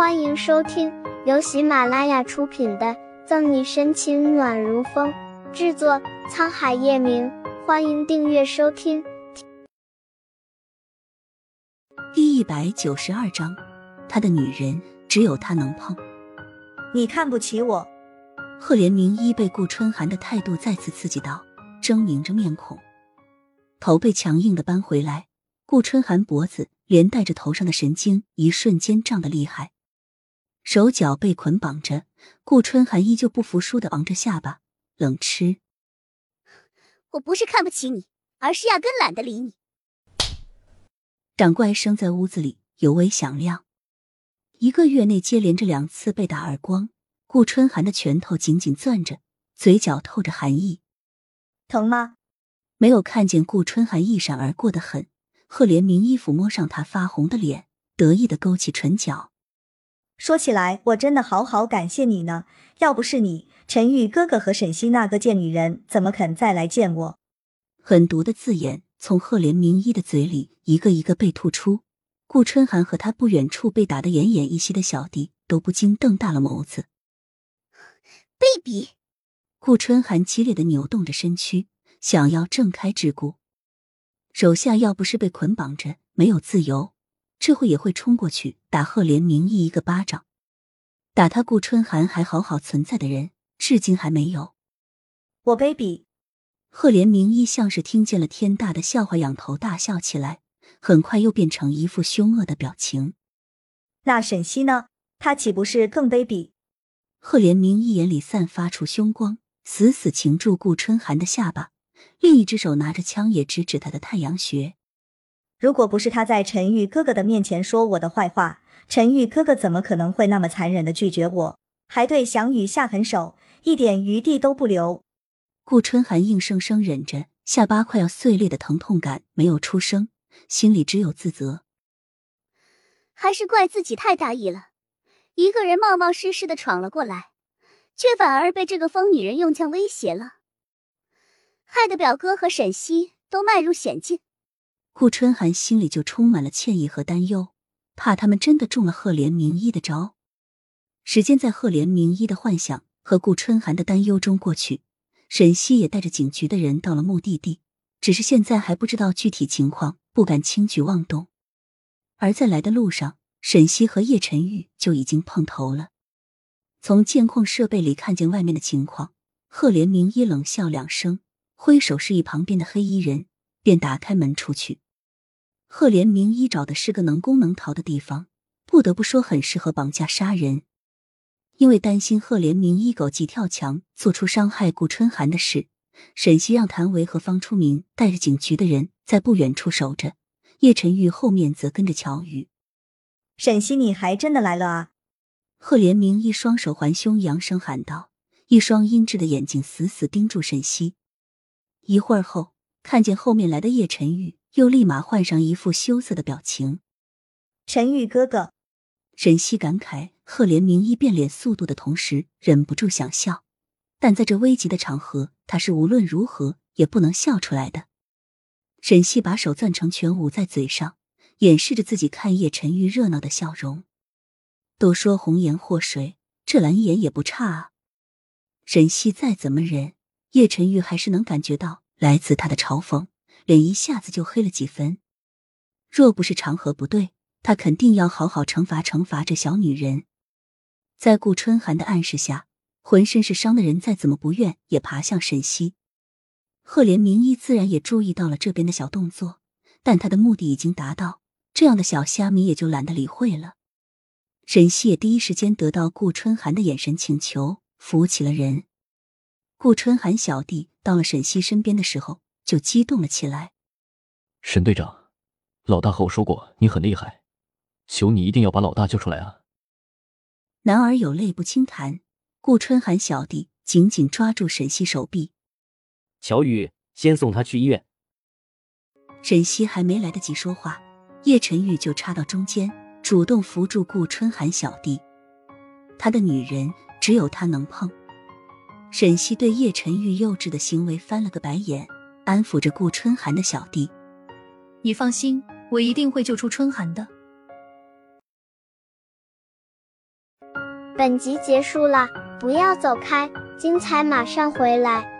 欢迎收听由喜马拉雅出品的《赠你深情暖如风》，制作沧海夜明。欢迎订阅收听。第一百九十二章，他的女人只有他能碰。你看不起我？赫连明依被顾春寒的态度再次刺激到，狰狞着面孔，头被强硬的扳回来。顾春寒脖子连带着头上的神经一瞬间胀得厉害。手脚被捆绑着，顾春寒依旧不服输的昂着下巴，冷吃：“我不是看不起你，而是压根懒得理你。”掌怪声在屋子里尤为响亮。一个月内接连着两次被打耳光，顾春寒的拳头紧紧攥着，嘴角透着寒意。疼吗？没有看见顾春寒一闪而过的狠，贺连明衣服摸上他发红的脸，得意的勾起唇角。说起来，我真的好好感谢你呢。要不是你，陈玉哥哥和沈西那个贱女人怎么肯再来见我？狠毒的字眼从赫连明一的嘴里一个一个被吐出。顾春寒和他不远处被打得奄奄一息的小弟都不禁瞪大了眸子。卑鄙！顾春寒激烈的扭动着身躯，想要挣开桎梏。手下要不是被捆绑着，没有自由。这会也会冲过去打赫连明义一个巴掌，打他顾春寒还好好存在的人，至今还没有。我卑鄙！赫连明一像是听见了天大的笑话，仰头大笑起来，很快又变成一副凶恶的表情。那沈西呢？他岂不是更卑鄙？赫连明一眼里散发出凶光，死死擒住顾春寒的下巴，另一只手拿着枪也直指他的太阳穴。如果不是他在陈玉哥哥的面前说我的坏话，陈玉哥哥怎么可能会那么残忍的拒绝我，还对翔宇下狠手，一点余地都不留？顾春寒硬生生忍着下巴快要碎裂的疼痛感，没有出声，心里只有自责。还是怪自己太大意了，一个人冒冒失失的闯了过来，却反而被这个疯女人用枪威胁了，害得表哥和沈西都迈入险境。顾春寒心里就充满了歉意和担忧，怕他们真的中了赫连明一的招。时间在赫连明一的幻想和顾春寒的担忧中过去，沈西也带着警局的人到了目的地，只是现在还不知道具体情况，不敢轻举妄动。而在来的路上，沈西和叶晨玉就已经碰头了。从监控设备里看见外面的情况，赫连明一冷笑两声，挥手示意旁边的黑衣人，便打开门出去。赫连明一找的是个能攻能逃的地方，不得不说很适合绑架杀人。因为担心赫连明一狗急跳墙做出伤害顾春寒的事，沈西让谭维和方初明带着警局的人在不远处守着，叶晨玉后面则跟着乔宇。沈西，你还真的来了啊！赫连明一双手环胸，扬声喊道，一双阴鸷的眼睛死死盯住沈西。一会儿后，看见后面来的叶晨玉。又立马换上一副羞涩的表情。陈玉哥哥，沈西感慨赫连明一变脸速度的同时，忍不住想笑，但在这危急的场合，他是无论如何也不能笑出来的。沈西把手攥成拳，捂在嘴上，掩饰着自己看叶晨玉热闹的笑容。都说红颜祸水，这蓝颜也不差啊。沈西再怎么忍，叶晨玉还是能感觉到来自他的嘲讽。脸一下子就黑了几分。若不是长河不对，他肯定要好好惩罚惩罚这小女人。在顾春寒的暗示下，浑身是伤的人再怎么不愿也爬向沈西。赫连明一自然也注意到了这边的小动作，但他的目的已经达到，这样的小虾米也就懒得理会了。沈西也第一时间得到顾春寒的眼神请求，扶起了人。顾春寒小弟到了沈西身边的时候。就激动了起来。沈队长，老大和我说过你很厉害，求你一定要把老大救出来啊！男儿有泪不轻弹，顾春寒小弟紧紧抓住沈西手臂。乔宇，先送他去医院。沈西还没来得及说话，叶晨玉就插到中间，主动扶住顾春寒小弟。他的女人只有他能碰。沈西对叶晨玉幼稚的行为翻了个白眼。安抚着顾春寒的小弟，你放心，我一定会救出春寒的。本集结束了，不要走开，精彩马上回来。